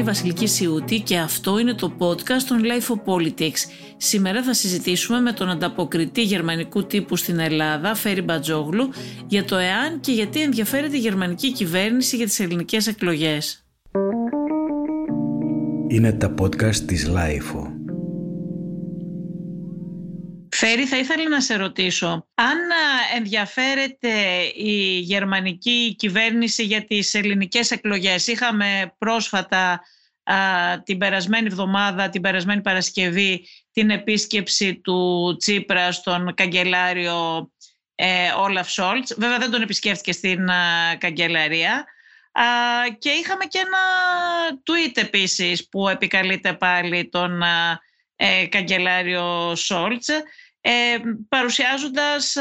η Βασιλική Σιούτη και αυτό είναι το podcast των Life of Politics. Σήμερα θα συζητήσουμε με τον ανταποκριτή γερμανικού τύπου στην Ελλάδα, Φέρι Μπατζόγλου, για το εάν και γιατί ενδιαφέρεται η γερμανική κυβέρνηση για τις ελληνικές εκλογές. Είναι τα podcast της Life Φέρη, θα ήθελα να σε ρωτήσω, αν ενδιαφέρεται η γερμανική κυβέρνηση για τις ελληνικές εκλογές; Είχαμε πρόσφατα την περασμένη εβδομάδα, την περασμένη Παρασκευή, την επίσκεψη του Τσίπρα στον καγκελάριο ε, Όλαφ Σόλτς. Βέβαια δεν τον επισκέφθηκε στην καγκελαρία. και είχαμε και ένα tweet επίσης που επικαλείται πάλι τον ε, καγκελάριο Σόλτς ε, παρουσιάζοντας,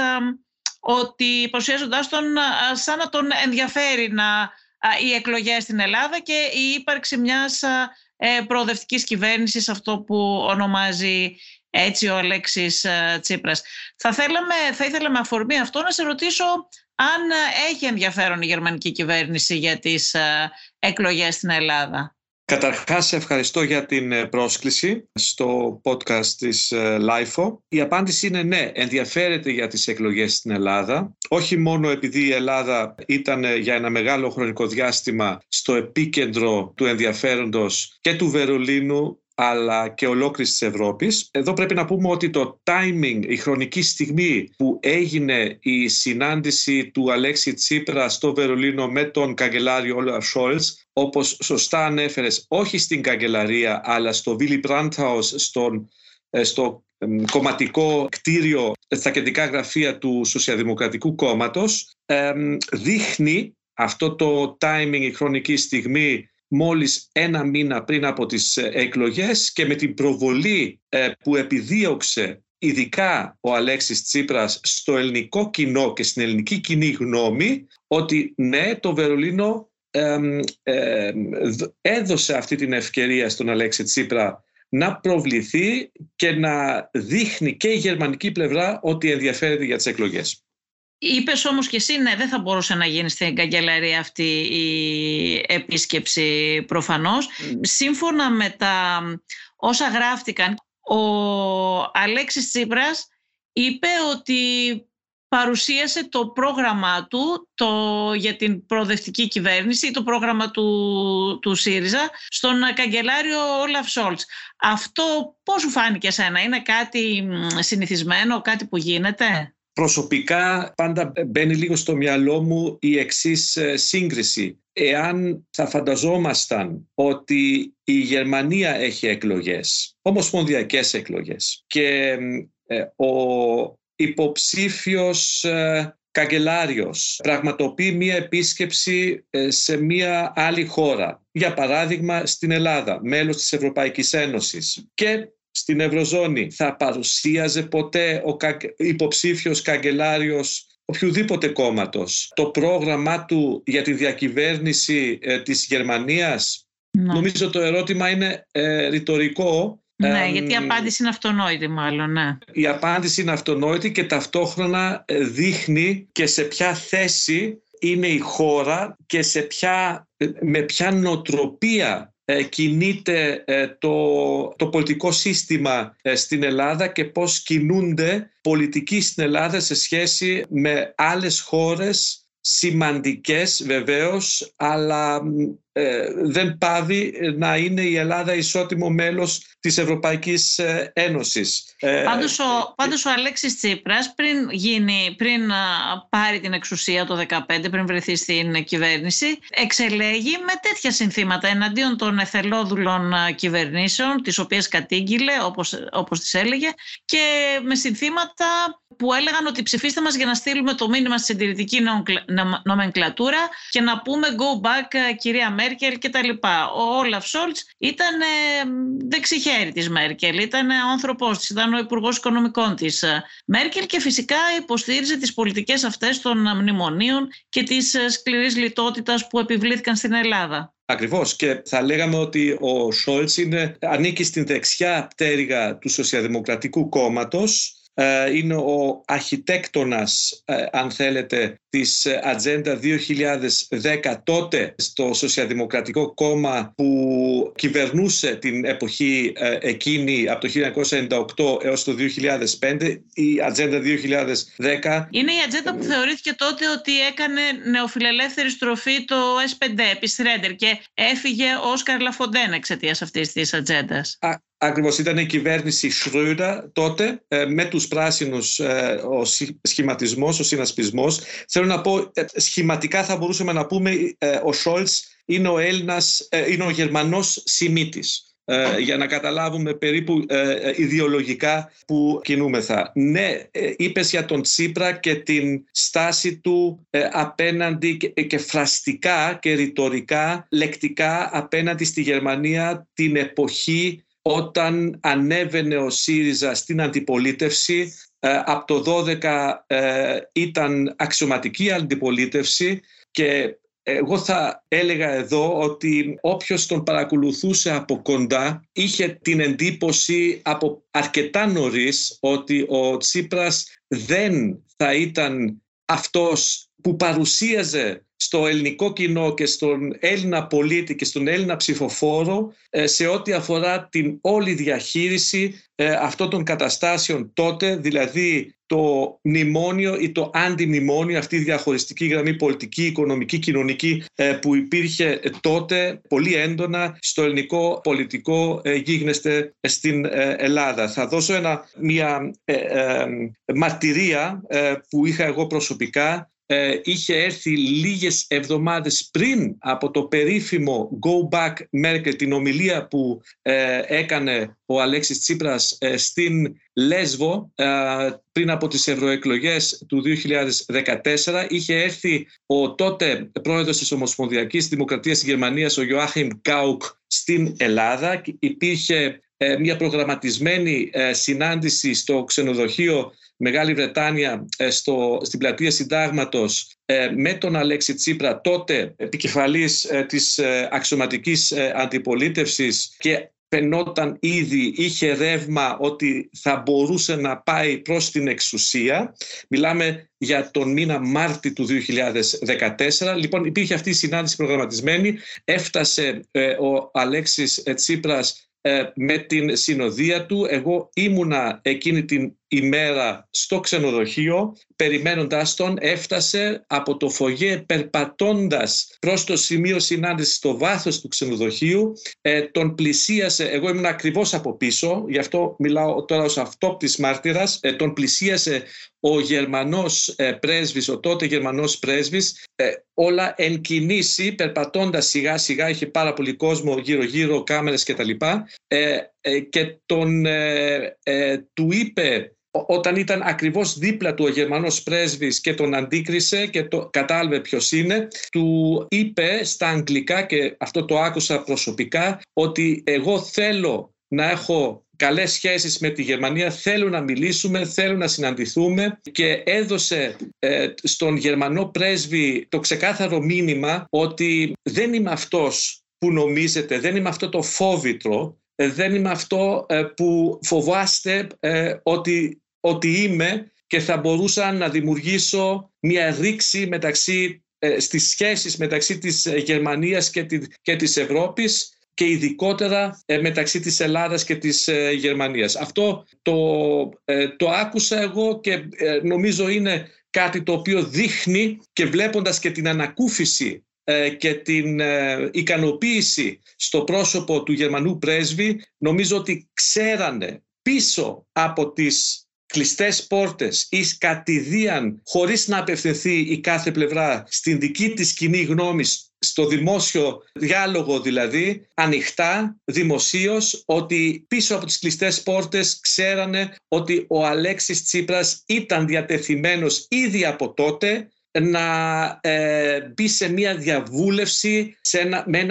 ότι, παρουσιάζοντας τον σαν να τον ενδιαφέρει να, οι εκλογές στην Ελλάδα και η ύπαρξη μιας ε, προοδευτικής κυβέρνησης, αυτό που ονομάζει έτσι ο Αλέξης Τσίπρας. Θα, θέλαμε, θα ήθελα με αφορμή αυτό να σε ρωτήσω αν έχει ενδιαφέρον η γερμανική κυβέρνηση για τις εκλογές στην Ελλάδα. Καταρχάς, ευχαριστώ για την ε, πρόσκληση στο podcast της ε, LIFO. Η απάντηση είναι ναι, ενδιαφέρεται για τις εκλογές στην Ελλάδα. Όχι μόνο επειδή η Ελλάδα ήταν ε, για ένα μεγάλο χρονικό διάστημα στο επίκεντρο του ενδιαφέροντος και του Βερολίνου αλλά και ολόκληρης της Ευρώπης. Εδώ πρέπει να πούμε ότι το timing, η χρονική στιγμή που έγινε η συνάντηση του Αλέξη Τσίπρα στο Βερολίνο με τον καγκελάριο Όλαφ Σόλτς, όπως σωστά ανέφερες, όχι στην καγκελαρία, αλλά στο Willy Brandt στον, ε, στο κομματικό κτίριο στα κεντρικά γραφεία του Σοσιαδημοκρατικού Κόμματος, δείχνει αυτό το timing, η χρονική στιγμή μόλις ένα μήνα πριν από τις ε, εκλογές και με την προβολή ε, που επιδίωξε ειδικά ο Αλέξης Τσίπρας στο ελληνικό κοινό και στην ελληνική κοινή γνώμη ότι ναι, το Βερολίνο έδωσε αυτή την ευκαιρία στον Αλέξη Τσίπρα να προβληθεί και να δείχνει και η γερμανική πλευρά ότι ενδιαφέρεται για τις εκλογές. Είπες όμως και εσύ, ναι, δεν θα μπορούσε να γίνει στην καγκελαρία αυτή η επίσκεψη προφανώς. Σύμφωνα με τα όσα γράφτηκαν, ο Αλέξης Τσίπρας είπε ότι παρουσίασε το πρόγραμμά του το, για την προοδευτική κυβέρνηση, το πρόγραμμα του, του ΣΥΡΙΖΑ, στον καγκελάριο Όλαφ Σόλτς. Αυτό πώς σου φάνηκε εσένα, είναι κάτι συνηθισμένο, κάτι που γίνεται; Προσωπικά πάντα μπαίνει λίγο στο μυαλό μου η εξής ε, σύγκριση. Εάν θα φανταζόμασταν ότι η Γερμανία έχει εκλογές, ομοσπονδιακές εκλογές και ε, ο υποψήφιος ε, καγκελάριος πραγματοποιεί μία επίσκεψη σε μία άλλη χώρα, για παράδειγμα στην Ελλάδα, μέλος της Ευρωπαϊκής Ένωσης και στην Ευρωζώνη θα παρουσίαζε ποτέ ο υποψήφιος καγκελάριος οποιοδήποτε κόμματος το πρόγραμμά του για τη διακυβέρνηση ε, της Γερμανίας. Ναι. Νομίζω το ερώτημα είναι ε, ρητορικό. Ναι, γιατί η απάντηση είναι αυτονόητη μάλλον, ναι. Η απάντηση είναι αυτονόητη και ταυτόχρονα ε, δείχνει και σε ποια θέση είναι η χώρα και σε ποια, ε, με ποια νοοτροπία ε, κινείται ε, το, το πολιτικό σύστημα ε, στην Ελλάδα και πώς κινούνται πολιτικοί στην Ελλάδα σε σχέση με άλλες χώρες σημαντικές βεβαίως αλλά δεν πάβει να είναι η Ελλάδα ισότιμο μέλος της Ευρωπαϊκής ε, Ένωσης. Ε, πάντως ο, πάντως ο Αλέξης Τσίπρας πριν, γίνει, πριν πάρει την εξουσία το 2015, πριν βρεθεί στην κυβέρνηση, εξελέγει με τέτοια συνθήματα εναντίον των εθελόδουλων κυβερνήσεων, τις οποίες κατήγγειλε όπως, όπως τις έλεγε και με συνθήματα που έλεγαν ότι ψηφίστε μας για να στείλουμε το μήνυμα στη συντηρητική νομενκλατούρα και να πούμε go back κυρία Μέρκελ κτλ. Ο Όλαφ Σόλτς ήταν δεξιχέρι χέρι της Μέρκελ, ήταν ο άνθρωπός της, ήταν ο Υπουργός Οικονομικών της ε, Μέρκελ και φυσικά υποστήριζε τις πολιτικές αυτές των μνημονίων και της ε, σκληρής λιτότητας που επιβλήθηκαν στην Ελλάδα. Ακριβώς και θα λέγαμε ότι ο Σόλτς ανήκει στην δεξιά πτέρυγα του Σοσιαδημοκρατικού Κόμματος ε, είναι ο αρχιτέκτονας, ε, αν θέλετε, της Ατζέντα 2010 τότε στο Σοσιαλδημοκρατικό Κόμμα που κυβερνούσε την εποχή εκείνη από το 1998 έως το 2005, η Ατζέντα 2010. Είναι η ατζέντα που θεωρήθηκε τότε ότι έκανε νεοφιλελεύθερη στροφή το S5 επί Σρέντερ και έφυγε ο Όσκαρ Λαφοντέν εξαιτίας αυτής της ατζέντας. Ακριβώς ήταν η κυβέρνηση Σρούιντα τότε ε, με τους πράσινους ε, ο σχηματισμός, ο συνασπισμός. Θέλω να πω, ε, σχηματικά θα μπορούσαμε να πούμε ο Σόλτς είναι ο, Έλληνας, είναι ο Γερμανός Σιμίτης για να καταλάβουμε περίπου ιδεολογικά που κινούμεθα. Ναι, είπες για τον Τσίπρα και την στάση του απέναντι και φραστικά και ρητορικά, λεκτικά απέναντι στη Γερμανία την εποχή όταν ανέβαινε ο ΣΥΡΙΖΑ στην αντιπολίτευση ε, από το 12 ε, ήταν αξιωματική αντιπολίτευση και εγώ θα έλεγα εδώ ότι όποιος τον παρακολουθούσε από κοντά είχε την εντύπωση από αρκετά νωρίς ότι ο Τσίπρας δεν θα ήταν αυτός που παρουσίαζε στο ελληνικό κοινό και στον Έλληνα πολίτη και στον Έλληνα ψηφοφόρο ε, σε ό,τι αφορά την όλη διαχείριση ε, αυτών των καταστάσεων τότε, δηλαδή το μνημόνιο ή το αντιμνημόνιο, αυτή η διαχωριστική γραμμή πολιτική, οικονομική, κοινωνική ε, που υπήρχε τότε πολύ έντονα στο ελληνικό πολιτικό γίγνεσθε στην Ελλάδα. Θα δώσω ένα, μια μαρτυρία που είχα εγώ προσωπικά ε, είχε έρθει λίγες εβδομάδες πριν από το περίφημο Go Back Merkel, την ομιλία που ε, έκανε ο Αλέξης Τσίπρας ε, στην Λέσβο πριν από τις ευρωεκλογές του 2014. Είχε έρθει ο τότε πρόεδρος της Ομοσπονδιακής Δημοκρατίας της Γερμανίας, ο Ιωάχιμ Γκάουκ, στην Ελλάδα. Υπήρχε μια προγραμματισμένη συνάντηση στο ξενοδοχείο Μεγάλη Βρετάνια ε, στο, στην πλατεία Συντάγματος ε, με τον Αλέξη Τσίπρα τότε επικεφαλής ε, της αξιωματικής αντιπολίτευσης και φαινόταν ήδη, είχε ρεύμα ότι θα μπορούσε να πάει προς την εξουσία. Μιλάμε για τον μήνα Μάρτη του 2014. Λοιπόν, υπήρχε αυτή η συνάντηση προγραμματισμένη. Έφτασε ο Αλέξης Τσίπρας με την συνοδεία του. Εγώ ήμουνα εκείνη την ημέρα στο ξενοδοχείο περιμένοντάς τον έφτασε από το φωγέ περπατώντας προς το σημείο συνάντησης στο βάθος του ξενοδοχείου ε, τον πλησίασε, εγώ ήμουν ακριβώς από πίσω γι' αυτό μιλάω τώρα ως αυτόπτης μάρτυρας ε, τον πλησίασε ο Γερμανός ε, πρέσβης, ο τότε Γερμανός πρέσβης ε, όλα εν κινήσει περπατώντας σιγά σιγά είχε πάρα πολύ κόσμο γύρω γύρω κάμερες και τα λοιπά ε, και τον, του είπε όταν ήταν ακριβώς δίπλα του ο Γερμανός πρέσβης και τον αντίκρισε και το κατάλαβε ποιος είναι, του είπε στα αγγλικά και αυτό το άκουσα προσωπικά ότι εγώ θέλω να έχω καλές σχέσεις με τη Γερμανία, θέλω να μιλήσουμε, θέλω να συναντηθούμε και έδωσε ε, στον Γερμανό πρέσβη το ξεκάθαρο μήνυμα ότι δεν είμαι αυτός που νομίζετε, δεν είμαι αυτό το φόβητρο, ε, δεν είμαι αυτό ε, που φοβάστε ε, ότι, ότι είμαι και θα μπορούσα να δημιουργήσω μια ρήξη μεταξύ, στις σχέσεις μεταξύ της Γερμανίας και, και της Ευρώπης και ειδικότερα μεταξύ της Ελλάδας και της Γερμανίας. Αυτό το, το άκουσα εγώ και νομίζω είναι κάτι το οποίο δείχνει και βλέποντας και την ανακούφιση ε, και την ε, ικανοποίηση στο πρόσωπο του Γερμανού πρέσβη νομίζω ότι ξέρανε πίσω από τις κλειστές πόρτες ή κατηδίαν χωρίς να απευθυνθεί η κάθε πλευρά στην δική της κοινή γνώμη στο δημόσιο διάλογο δηλαδή, ανοιχτά, δημοσίως, ότι πίσω από τις κλειστές πόρτες ξέρανε ότι ο Αλέξης Τσίπρας ήταν διατεθειμένος ήδη από τότε να ε, μπει σε μια διαβούλευση σε με,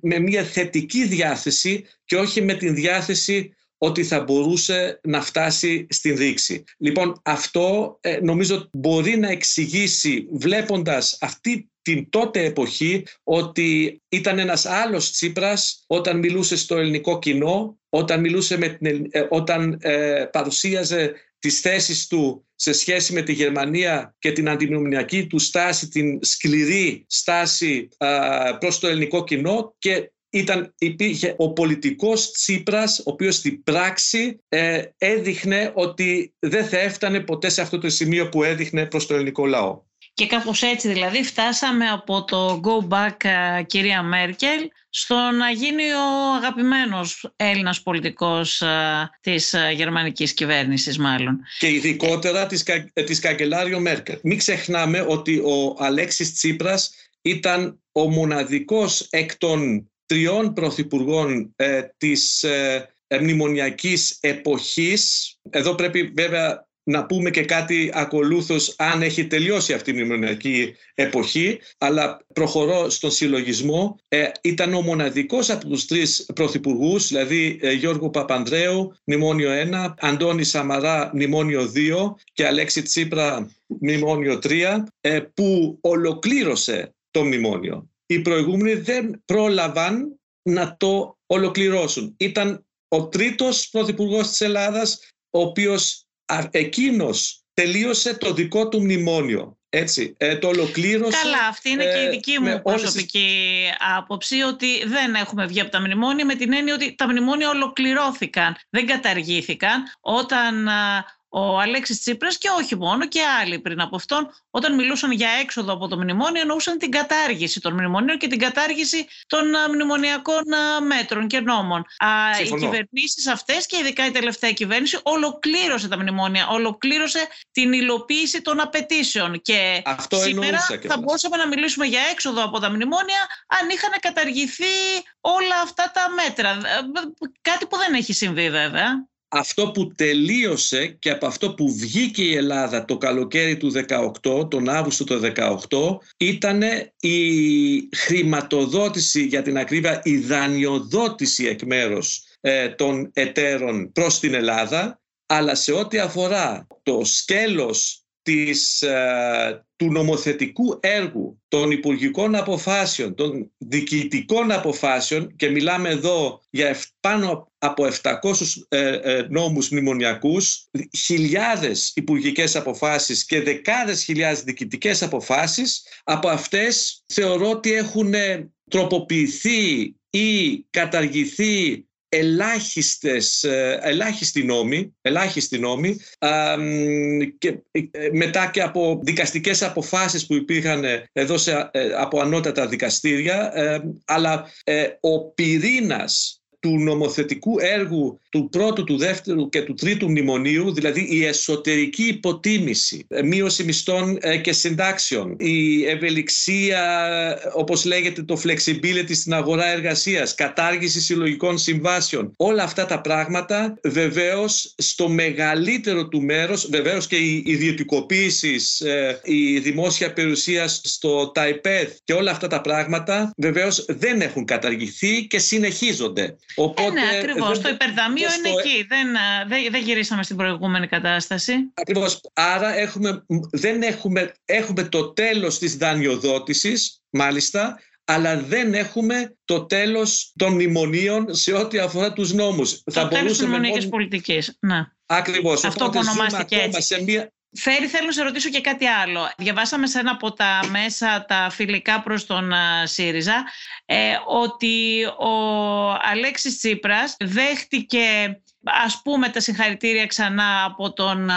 με μια θετική διάθεση και όχι με την διάθεση ότι θα μπορούσε να φτάσει στην δείξη. Λοιπόν, αυτό ε, νομίζω μπορεί να εξηγήσει βλέποντας αυτή την τότε εποχή ότι ήταν ένας άλλος Τσίπρας όταν μιλούσε στο ελληνικό κοινό, όταν, μιλούσε με την, ε, όταν παρουσίαζε τις θέσεις του σε σχέση με τη Γερμανία και την αντιμνημονιακή του στάση, την σκληρή στάση α, προς το ελληνικό κοινό και ήταν, υπήρχε ο πολιτικός Τσίπρας, ο οποίος στην πράξη ε, έδειχνε ότι δεν θα έφτανε ποτέ σε αυτό το σημείο που έδειχνε προς το ελληνικό λαό. Και κάπως έτσι δηλαδή φτάσαμε από το go back ε, κυρία Μέρκελ στο να γίνει ο αγαπημένος Έλληνας πολιτικός ε, της ε, γερμανικής κυβέρνησης μάλλον. Και ειδικότερα της, της καγκελάριο Μέρκελ. Μην ξεχνάμε ότι ο Αλέξης Τσίπρας ήταν ο μοναδικός εκ των τριών πρωθυπουργών ε, της ε, μνημονιακής εποχής. Εδώ πρέπει βέβαια να πούμε και κάτι ακολούθως αν έχει τελειώσει αυτή η μνημονιακή εποχή, αλλά προχωρώ στον συλλογισμό. Ε, ήταν ο μοναδικός από τους τρεις πρωθυπουργούς, δηλαδή ε, Γιώργο Παπανδρέου, μνημόνιο 1, Αντώνη Σαμαρά, μνημόνιο 2 και Αλέξη Τσίπρα, μνημόνιο 3, ε, που ολοκλήρωσε το μνημόνιο. Οι προηγούμενοι δεν πρόλαβαν να το ολοκληρώσουν. Ήταν ο τρίτος πρωθυπουργός της Ελλάδας, ο οποίος εκείνος τελείωσε το δικό του μνημόνιο. Έτσι, ε, το ολοκλήρωσε. Καλά, αυτή είναι και η ε, δική μου προσωπική άποψη ότι δεν έχουμε βγει από τα μνημόνια με την έννοια ότι τα μνημόνια ολοκληρώθηκαν, δεν καταργήθηκαν. Όταν ο Αλέξης Τσίπρας και όχι μόνο και άλλοι πριν από αυτόν όταν μιλούσαν για έξοδο από το μνημόνιο εννοούσαν την κατάργηση των μνημονίων και την κατάργηση των μνημονιακών μέτρων και νόμων. Οι κυβερνήσεις αυτές και ειδικά η τελευταία κυβέρνηση ολοκλήρωσε τα μνημόνια, ολοκλήρωσε την υλοποίηση των απαιτήσεων και Αυτό σήμερα θα μπορούσαμε να μιλήσουμε για έξοδο από τα μνημόνια αν είχαν καταργηθεί όλα αυτά τα μέτρα. Κάτι που δεν έχει συμβεί βέβαια αυτό που τελείωσε και από αυτό που βγήκε η Ελλάδα το καλοκαίρι του 18, τον Αύγουστο του 18, ήταν η χρηματοδότηση, για την ακρίβεια, η δανειοδότηση εκ μέρους ε, των εταίρων προς την Ελλάδα, αλλά σε ό,τι αφορά το σκέλος της, ε, του νομοθετικού έργου, των υπουργικών αποφάσεων, των διοικητικών αποφάσεων και μιλάμε εδώ για πάνω από 700 ε, ε, νόμους μνημονιακούς, χιλιάδες υπουργικές αποφάσεις και δεκάδες χιλιάδες διοικητικές αποφάσεις, από αυτές θεωρώ ότι έχουν τροποποιηθεί ή καταργηθεί ελάχιστες, ε, ελάχιστοι νόμοι, ελάχιστοι νόμοι και ε, μετά και από δικαστικές αποφάσεις που υπήρχαν εδώ σε, ε, από ανώτατα δικαστήρια αλλά ο πυρήνας του νομοθετικού έργου του πρώτου, του δεύτερου και του τρίτου μνημονίου, δηλαδή η εσωτερική υποτίμηση, ε, μείωση μισθών ε, και συντάξεων, η ευελιξία, όπως λέγεται το flexibility στην αγορά εργασίας, κατάργηση συλλογικών συμβάσεων, όλα αυτά τα πράγματα βεβαίως στο μεγαλύτερο του μέρος, βεβαίως και η ιδιωτικοποίησης, ε, η δημόσια περιουσία στο ΤΑΙΠΕΔ και όλα αυτά τα πράγματα βεβαίως δεν έχουν καταργηθεί και συνεχίζονται. Οπότε, ε, ναι, ακριβώς. το υπερδαμείο είναι εκεί. Δεν, δεν, δεν γυρίσαμε στην προηγούμενη κατάσταση. Ακριβώς. Άρα έχουμε, δεν έχουμε, έχουμε το τέλος της δανειοδότησης, μάλιστα, αλλά δεν έχουμε το τέλος των μνημονίων σε ό,τι αφορά τους νόμους. Το Θα τέλος της μνημονιακής πολιτικής. Ναι. Ακριβώς. Αυτό που ονομάστηκε έτσι. Σε μια, Φέρει, θέλω να σε ρωτήσω και κάτι άλλο. Διαβάσαμε σε ένα από τα μέσα τα φιλικά προς τον ΣΥΡΙΖΑ ε, ότι ο Αλέξης Τσίπρας δέχτηκε ας πούμε τα συγχαρητήρια ξανά από τον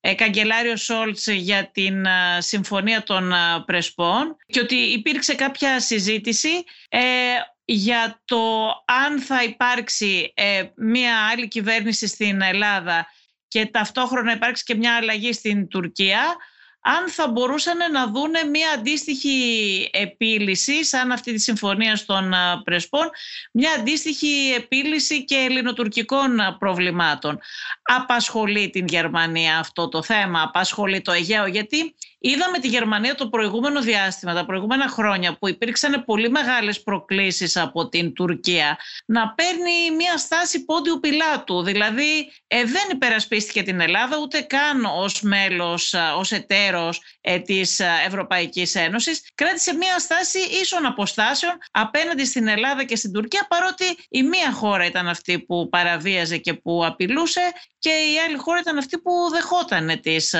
ε, καγκελάριο Σόλτς για την συμφωνία των Πρεσπών και ότι υπήρξε κάποια συζήτηση ε, για το αν θα υπάρξει ε, μια άλλη κυβέρνηση στην Ελλάδα και ταυτόχρονα υπάρξει και μια αλλαγή στην Τουρκία, αν θα μπορούσαν να δούνε μια αντίστοιχη επίλυση, σαν αυτή τη συμφωνία των Πρεσπών, μια αντίστοιχη επίλυση και ελληνοτουρκικών προβλημάτων. Απασχολεί την Γερμανία αυτό το θέμα, απασχολεί το Αιγαίο, γιατί είδαμε τη Γερμανία το προηγούμενο διάστημα, τα προηγούμενα χρόνια που υπήρξαν πολύ μεγάλες προκλήσεις από την Τουρκία να παίρνει μια στάση πόντιου πιλάτου. Δηλαδή ε, δεν υπερασπίστηκε την Ελλάδα ούτε καν ως μέλος, ως εταίρος ε, της Ευρωπαϊκής Ένωσης. Κράτησε μια στάση ίσων αποστάσεων απέναντι στην Ελλάδα και στην Τουρκία παρότι η μία χώρα ήταν αυτή που παραβίαζε και που απειλούσε και η άλλη χώρα ήταν αυτή που δεχόταν τις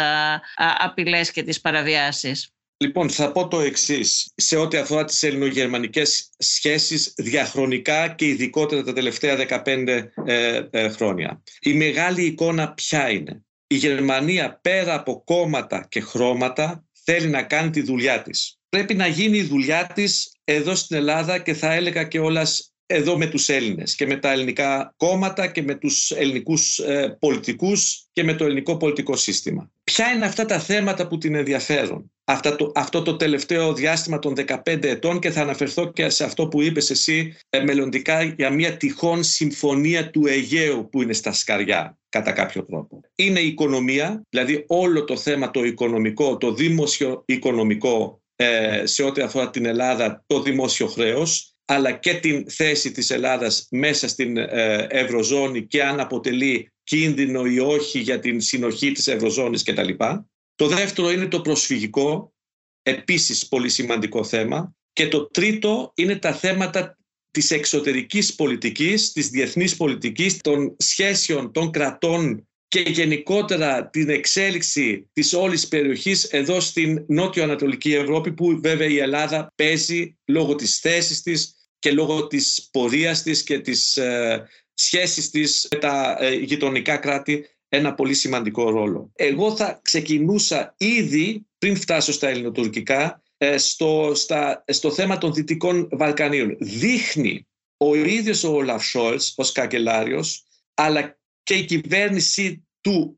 απειλές και τις παραβιάσεις. Λοιπόν, θα πω το εξής σε ό,τι αφορά τις ελληνογερμανικές σχέσεις διαχρονικά και ειδικότερα τα τελευταία 15 ε, ε, χρόνια. Η μεγάλη εικόνα ποια είναι; Η Γερμανία πέρα από κόμματα και χρώματα θέλει να κάνει τη δουλειά της. Πρέπει να γίνει η δουλειά της εδώ στην Ελλάδα και θα έλεγα και όλας εδώ με τους Έλληνες και με τα ελληνικά κόμματα και με τους ελληνικούς ε, πολιτικούς και με το ελληνικό πολιτικό σύστημα. Ποια είναι αυτά τα θέματα που την ενδιαφέρουν; Αυτά το, αυτό το τελευταίο διάστημα των 15 ετών και θα αναφερθώ και σε αυτό που είπες εσύ ε, μελλοντικά για μια τυχόν συμφωνία του Αιγαίου που είναι στα σκαριά κατά κάποιο τρόπο. Είναι η οικονομία, δηλαδή όλο το θέμα το οικονομικό, το δημόσιο οικονομικό ε, σε ό,τι αφορά την Ελλάδα, το δημόσιο χρέος, αλλά και την θέση της Ελλάδας μέσα στην ε, Ευρωζώνη και αν αποτελεί κίνδυνο ή όχι για την συνοχή της Ευρωζώνης κτλ. Το δεύτερο είναι το προσφυγικό, επίσης πολύ σημαντικό θέμα. Και το τρίτο είναι τα θέματα της εξωτερικής πολιτικής, της διεθνής πολιτικής, των σχέσεων των κρατών και γενικότερα την εξέλιξη της όλης περιοχής εδώ στην νότιο-ανατολική Ευρώπη που βέβαια η Ελλάδα παίζει λόγω της θέσης της και λόγω της πορείας της και της ε, σχέσης της με τα ε, γειτονικά κράτη ένα πολύ σημαντικό ρόλο. Εγώ θα ξεκινούσα ήδη πριν φτάσω στα ελληνοτουρκικά ε, στο, στα, στο θέμα των Δυτικών Βαλκανίων. Δείχνει ο ίδιος ο Όλαφ Σολτς ως καγκελάριος αλλά και η κυβέρνηση του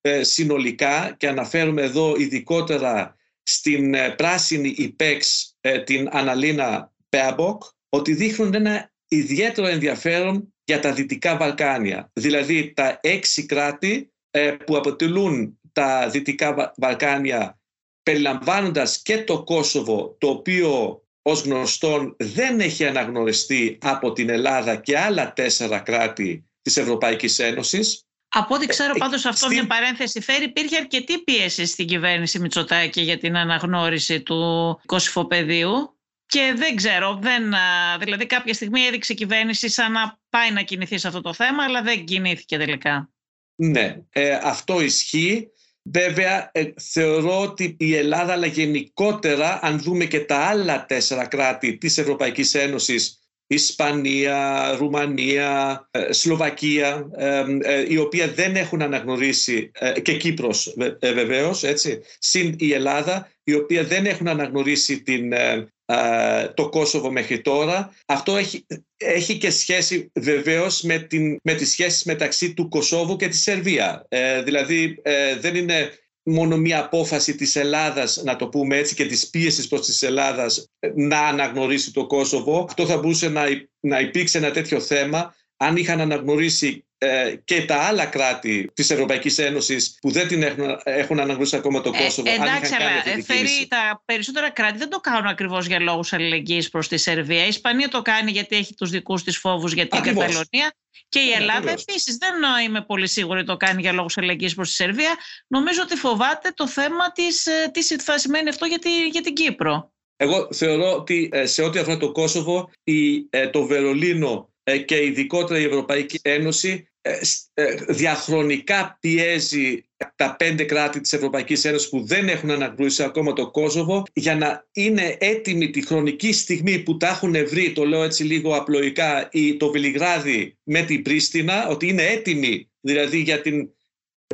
ε, συνολικά και αναφέρουμε εδώ ειδικότερα στην ε, πράσινη ΥΠΕΞ την Αναλένα Μπέρμποκ ότι δείχνουν ένα ιδιαίτερο ενδιαφέρον για τα Δυτικά Βαλκάνια. Δηλαδή τα έξι κράτη ε, που αποτελούν τα Δυτικά Βαλκάνια περιλαμβάνοντας και το Κόσοβο το οποίο ως γνωστόν δεν έχει αναγνωριστεί από την Ελλάδα και άλλα τέσσερα κράτη της Ευρωπαϊκής Ένωσης. Από ό,τι ξέρω ε, πάντως αυτό μια παρένθεση φέρει υπήρχε αρκετή πίεση στην κυβέρνηση Μητσοτάκη για την αναγνώριση του Κωσυφοπεδίου και δεν ξέρω, δεν, δηλαδή κάποια στιγμή έδειξε η κυβέρνηση σαν να πάει να κινηθεί σε αυτό το θέμα, αλλά δεν κινήθηκε τελικά. Ναι, ε, αυτό ισχύει. Βέβαια, ε, θεωρώ ότι η Ελλάδα, αλλά γενικότερα, αν δούμε και τα άλλα τέσσερα κράτη της Ευρωπαϊκής Ένωσης, Ισπανία, Ρουμανία, ε, Σλοβακία, η οποία δεν έχουν αναγνωρίσει, και Κύπρος βεβαίως, έτσι, συν η Ελλάδα, η οποία δεν έχουν αναγνωρίσει την το Κόσοβο μέχρι τώρα. Αυτό έχει, έχει και σχέση βεβαίως με, την, με τις σχέσεις μεταξύ του Κωσόβου και της Σερβίας. Ε, δηλαδή ε, δεν είναι μόνο μια απόφαση της Ελλάδας, να το πούμε έτσι, και της πίεσης προς της Ελλάδας ε, να αναγνωρίσει το Κόσοβο. Αυτό θα μπορούσε να, να υπήρξε ένα τέτοιο θέμα αν είχαν αναγνωρίσει ε, και τα άλλα κράτη της Ευρωπαϊκής Ένωσης που δεν την έχουν, έχουν αναγνωρίσει ακόμα το ε, Κόσοβο. Ε, εντάξει, αλλά φέρει τα περισσότερα κράτη δεν το κάνουν ακριβώς για λόγους αλληλεγγύης προς τη Σερβία. Η Ισπανία το κάνει γιατί έχει τους δικούς της φόβους για την Καταλωνία. Και η ναι, Ελλάδα επίσης δεν είμαι πολύ σίγουρη το κάνει για λόγους αλληλεγγύης προς τη Σερβία. Νομίζω ότι φοβάται το θέμα της ε, τι θα σημαίνει αυτό για, τη, για την Κύπρο. Εγώ θεωρώ ότι σε ό,τι αφορά το Κόσοβο, η, το Βερολίνο και ειδικότερα η Ευρωπαϊκή Ένωση ε, ε, διαχρονικά πιέζει τα πέντε κράτη της Ευρωπαϊκής Ένωσης που δεν έχουν αναγνωρίσει ακόμα το Κόσοβο για να είναι έτοιμη τη χρονική στιγμή που τα έχουν βρει, το λέω έτσι λίγο απλοϊκά, το Βιλιγράδι με την Πρίστινα, ότι είναι έτοιμη δηλαδή για την,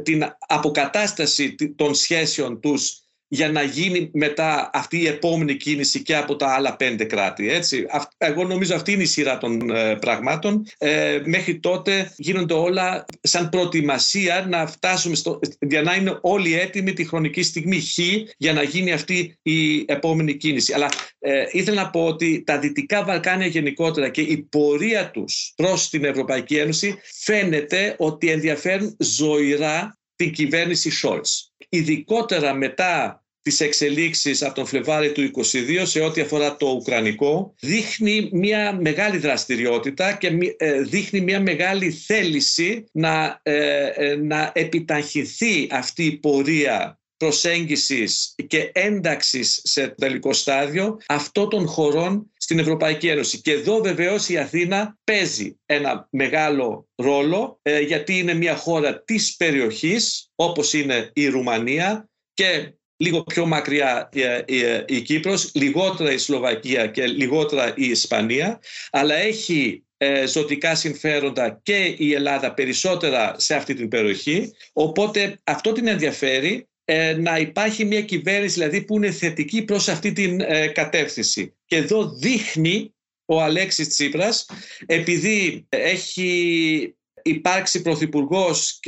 την αποκατάσταση των σχέσεων τους για να γίνει μετά αυτή η επόμενη κίνηση και από τα άλλα πέντε κράτη. Έτσι. Εγώ νομίζω αυτή είναι η σειρά των ε, πραγμάτων. Ε, μέχρι τότε γίνονται όλα σαν προετοιμασία να φτάσουμε στο, για να είναι όλοι έτοιμοι τη χρονική στιγμή χ για να γίνει αυτή η επόμενη κίνηση. Αλλά ε, ήθελα να πω ότι τα Δυτικά Βαλκάνια γενικότερα και η πορεία τους προς την Ευρωπαϊκή Ένωση φαίνεται ότι ενδιαφέρουν ζωηρά την κυβέρνηση Σόλτς. Ειδικότερα μετά τις εξελίξεις από τον Φλεβάρι του 22 σε ό,τι αφορά το Ουκρανικό δείχνει μια μεγάλη δραστηριότητα και ε, δείχνει μια μεγάλη θέληση να, ε, να επιταχυνθεί αυτή η πορεία προσέγγισης και ένταξης σε τελικό στάδιο αυτών των χωρών στην Ευρωπαϊκή Ένωση. Και εδώ βεβαίως η Αθήνα παίζει ένα μεγάλο ρόλο ε, γιατί είναι μια χώρα της περιοχής όπως είναι η Ρουμανία και λίγο πιο μακριά η, η, η Κύπρος, λιγότερα η Σλοβακία και λιγότερα η Ισπανία, αλλά έχει ε, ζωτικά συμφέροντα και η Ελλάδα περισσότερα σε αυτή την περιοχή. Οπότε αυτό την ενδιαφέρει ε, να υπάρχει μια κυβέρνηση δηλαδή που είναι θετική προς αυτή την ε, κατεύθυνση. Και εδώ δείχνει ο Αλέξης Τσίπρας επειδή έχει υπάρξει πρωθυπουργός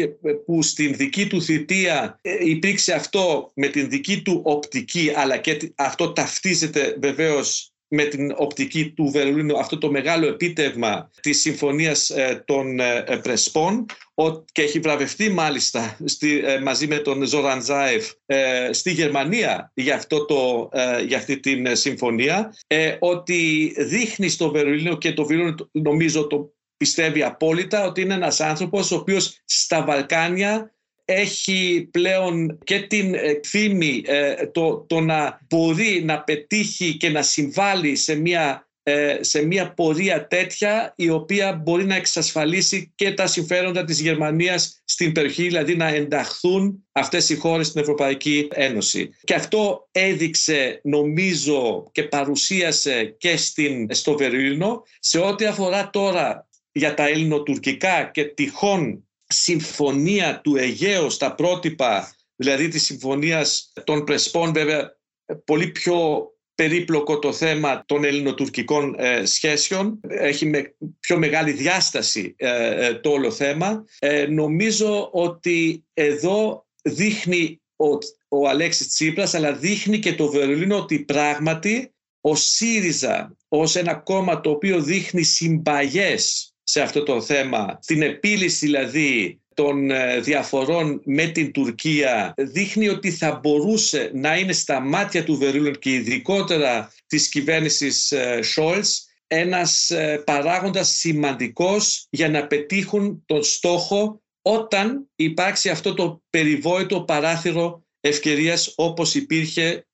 που στην δική του θητεία ε, υπήρξε αυτό με την δική του οπτική αλλά και αυτό ταυτίζεται βεβαίως με την οπτική του Βερολίνου αυτό το μεγάλο επίτευγμα της Συμφωνίας ε, των ε, Πρεσπών και έχει βραβευτεί μάλιστα στη, μαζί με τον Ζοραντζάεφ στη Γερμανία για, αυτό το, για αυτή την συμφωνία ότι δείχνει στο Βερολίνο και το Βερολίνο νομίζω το πιστεύει απόλυτα ότι είναι ένας άνθρωπος ο οποίος στα Βαλκάνια έχει πλέον και την φήμη ε, το, το να μπορεί να πετύχει και να συμβάλλει σε μια, ε, σε μια πορεία τέτοια η οποία μπορεί να εξασφαλίσει και τα συμφέροντα της Γερμανίας στην περιοχή, δηλαδή να ενταχθούν αυτές οι χώρες στην Ευρωπαϊκή Ένωση. Και αυτό έδειξε νομίζω και παρουσίασε και στην, στο Βερολίνο σε ό,τι αφορά τώρα για τα ελληνοτουρκικά και τυχόν συμφωνία του Αιγαίου στα πρότυπα, δηλαδή της συμφωνίας των Πρεσπών, βέβαια πολύ πιο περίπλοκο το θέμα των ελληνοτουρκικών ε, σχέσεων, έχει με πιο μεγάλη διάσταση ε, ε, το όλο θέμα. νομίζω ότι εδώ δείχνει ο, ο Αλέξης Τσίπρας, αλλά δείχνει και το Βερολίνο ότι πράγματι ο ΣΥΡΙΖΑ ως ένα κόμμα το οποίο δείχνει συμπαγές σε αυτό το θέμα, την επίλυση δηλαδή των ε, διαφορών με την Τουρκία δείχνει ότι θα μπορούσε να είναι στα μάτια του Βερολίνου και ειδικότερα της κυβέρνησης ε, Σόλτς ένας ε, παράγοντας σημαντικός για να πετύχουν τον στόχο όταν υπάρξει αυτό το περιβόητο παράθυρο ευκαιρίας όπως υπήρχε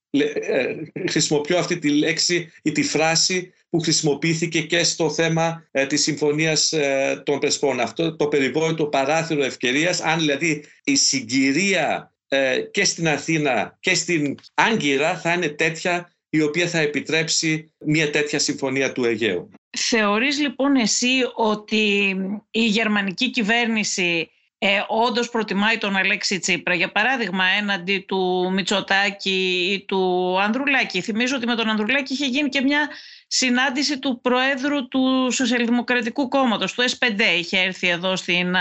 χρησιμοποιώ αυτή τη λέξη ή τη φράση που χρησιμοποιήθηκε και στο θέμα ε, της Συμφωνίας ε, των Πρεσπών. Αυτό το περιβόητο παράθυρο ευκαιρίας, αν δηλαδή η συγκυρία ε, και στην Αθήνα και στην Άγκυρα θα είναι τέτοια η οποία θα επιτρέψει μια τέτοια συμφωνία του Αιγαίου. Θεωρείς λοιπόν εσύ ότι η γερμανική κυβέρνηση ε, όντως προτιμάει τον Αλέξη Τσίπρα. Για παράδειγμα, έναντι του Μητσοτάκη ή του Ανδρουλάκη; Θυμίζω ότι με τον Ανδρουλάκη είχε γίνει και μια συνάντηση του Προέδρου του Σοσιαλδημοκρατικού Κόμματος, του S5. Είχε έρθει εδώ στην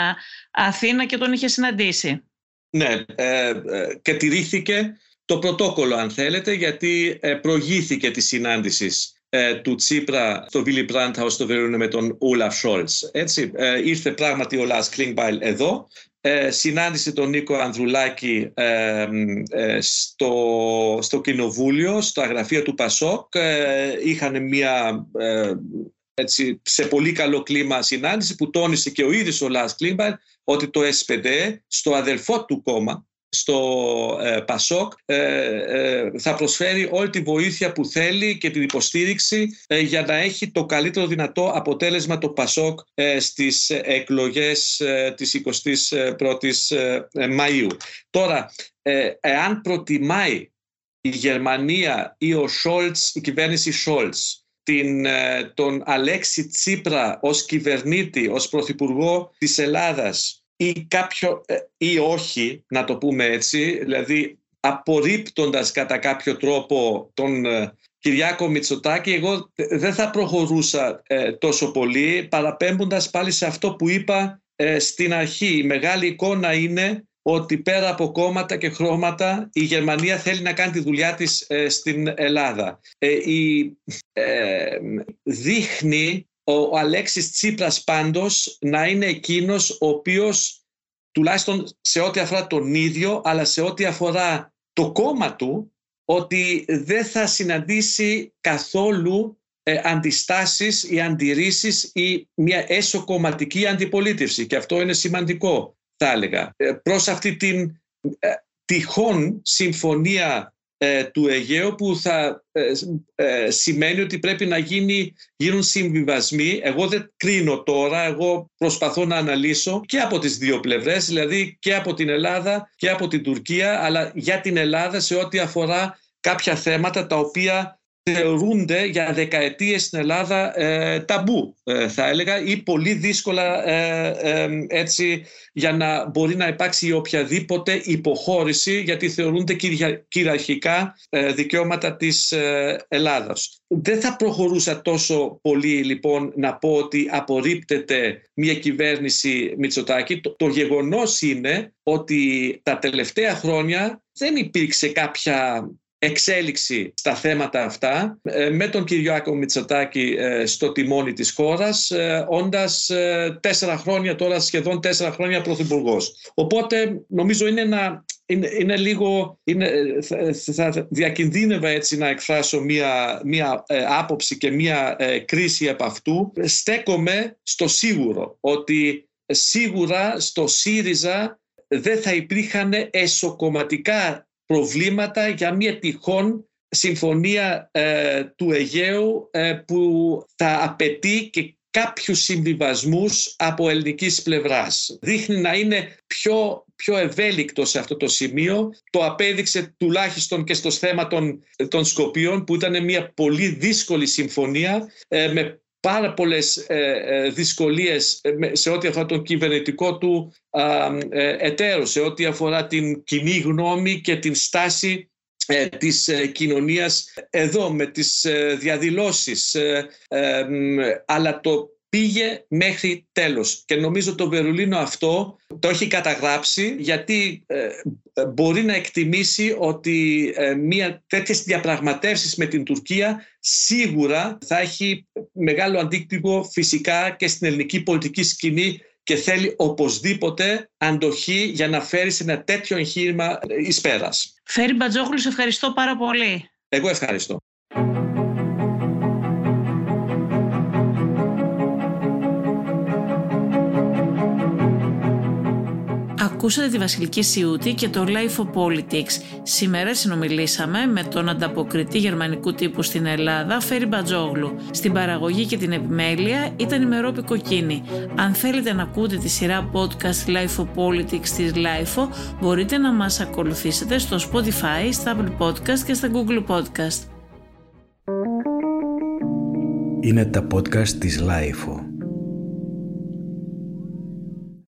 Αθήνα και τον είχε συναντήσει. Ναι, ε, ε, και τηρήθηκε το πρωτόκολλο αν θέλετε γιατί ε, προηγήθηκε της συνάντησης ε, του Τσίπρα στο Βίλι Μπραντχάου στο Βερολίνο με τον Ούλαφ Σόλτς. Έτσι, ε, ήρθε πράγματι ο Λάς Κλίνγκμπαϊλ εδώ, ε, συνάντησε τον Νίκο Ανδρουλάκη ε, στο, στο κοινοβούλιο, στα γραφεία του Πασόκ. είχαν μια έτσι, σε πολύ καλό κλίμα συνάντηση που τόνισε και ο ίδιος ο Λάς Κλίνγκμπαϊλ ότι το S5 στο αδελφό του κόμμα στο ε, ΠΑΣΟΚ ε, ε, θα προσφέρει όλη τη βοήθεια που θέλει και την υποστήριξη για να έχει το καλύτερο δυνατό αποτέλεσμα το ΠΑΣΟΚ στις εκλογές της 21ης Μαΐου. Τώρα, εάν προτιμάει η Γερμανία ή ο Σόλτς, η κυβέρνηση Σόλτς την, τον Αλέξη Τσίπρα ως κυβερνήτη, ως πρωθυπουργό της Ελλάδας ή, κάποιο, ε, ή όχι, να το πούμε έτσι, δηλαδή απορρίπτοντας κατά κάποιο τρόπο τον ε, Κυριάκο Μητσοτάκη, εγώ δεν θα προχωρούσα ε, τόσο πολύ, παραπέμποντας πάλι σε αυτό που είπα στην αρχή. Η μεγάλη εικόνα είναι ότι πέρα από κόμματα και χρώματα η Γερμανία θέλει να κάνει τη δουλειά της στην Ελλάδα. η, δείχνει ο Αλέξης Τσίπρας πάντως να είναι εκείνος ο οποίος τουλάχιστον σε ό,τι αφορά τον ίδιο αλλά σε ό,τι αφορά το κόμμα του ότι δεν θα συναντήσει καθόλου ε, αντιστάσεις ή αντιρρήσεις ή μια εσωκομματική αντιπολίτευση. Και αυτό είναι σημαντικό θα έλεγα. Ε, προς αυτή την ε, τυχόν συμφωνία ε, του Αιγαίου που θα ε, σημαίνει ότι πρέπει να γίνει, γίνουν συμβιβασμοί. Εγώ δεν κρίνω τώρα, εγώ προσπαθώ να αναλύσω και από τις δύο πλευρές, δηλαδή και από την Ελλάδα και από την Τουρκία, αλλά για την Ελλάδα σε ό,τι αφορά κάποια θέματα τα οποία θεωρούνται για δεκαετίες στην Ελλάδα ε, ταμπού ε, θα έλεγα ή πολύ δύσκολα ε, έτσι για να μπορεί να υπάρξει οποιαδήποτε υποχώρηση γιατί θεωρούνται κυριαρχικά δικαιώματα της Ελλάδας. Δεν θα προχωρούσα τόσο πολύ λοιπόν να πω ότι απορρίπτεται μια κυβέρνηση Μητσοτάκη. Το, το γεγονός είναι ότι τα τελευταία χρόνια δεν υπήρξε κάποια εξέλιξη στα θέματα αυτά ε, με τον Κυριάκο Μητσοτάκη ε, στο τιμόνι της χώρας ε, όντας τέσσερα χρόνια τώρα σχεδόν τέσσερα χρόνια πρωθυπουργός. Οπότε νομίζω είναι ένα είναι, είναι λίγο, είναι, θα, διακινδύνευα έτσι να εκφράσω μία, μία άποψη και μία κρίση από αυτού. Στέκομαι στο σίγουρο ότι σίγουρα στο ΣΥΡΙΖΑ δεν θα υπήρχαν εσωκομματικά προβλήματα για μια τυχόν συμφωνία ε, του Αιγαίου ε, που θα απαιτεί και κάποιους συμβιβασμούς από ελληνικής πλευράς. Δείχνει να είναι πιο, πιο ευέλικτο σε αυτό το σημείο. Το απέδειξε τουλάχιστον και στο θέμα των, των Σκοπίων που ήταν μια πολύ δύσκολη συμφωνία ε, με πάρα πολλές ε, ε, δυσκολίες ε, σε ό,τι αφορά τον κυβερνητικό του εταίρο, σε ό,τι αφορά την κοινή γνώμη και την στάση της κοινωνίας. Εδώ με τις διαδηλώσεις αλλά το πήγε μέχρι τέλος. Και νομίζω το Βερολίνο αυτό το έχει καταγράψει γιατί ε, μπορεί να εκτιμήσει ότι ε, μια τέτοιες διαπραγματεύσεις με την Τουρκία σίγουρα θα έχει μεγάλο αντίκτυπο φυσικά και στην ελληνική πολιτική σκηνή και θέλει οπωσδήποτε αντοχή για να φέρει σε ένα τέτοιο εγχείρημα εις πέρας. Φέρει Μπατζόχουλου, σε ευχαριστώ πάρα πολύ. Εγώ ευχαριστώ. Ακούσατε τη Βασιλική Σιούτη και το Life of Politics. Σήμερα συνομιλήσαμε με τον ανταποκριτή γερμανικού τύπου στην Ελλάδα, Φέρι Μπατζόγλου. Στην παραγωγή και την επιμέλεια ήταν η Μερόπη Κοκκίνη. Αν θέλετε να ακούτε τη σειρά podcast Life of Politics της Life, μπορείτε να μας ακολουθήσετε στο Spotify, στα Apple Podcast και στα Google Podcast. Είναι τα podcast της Life.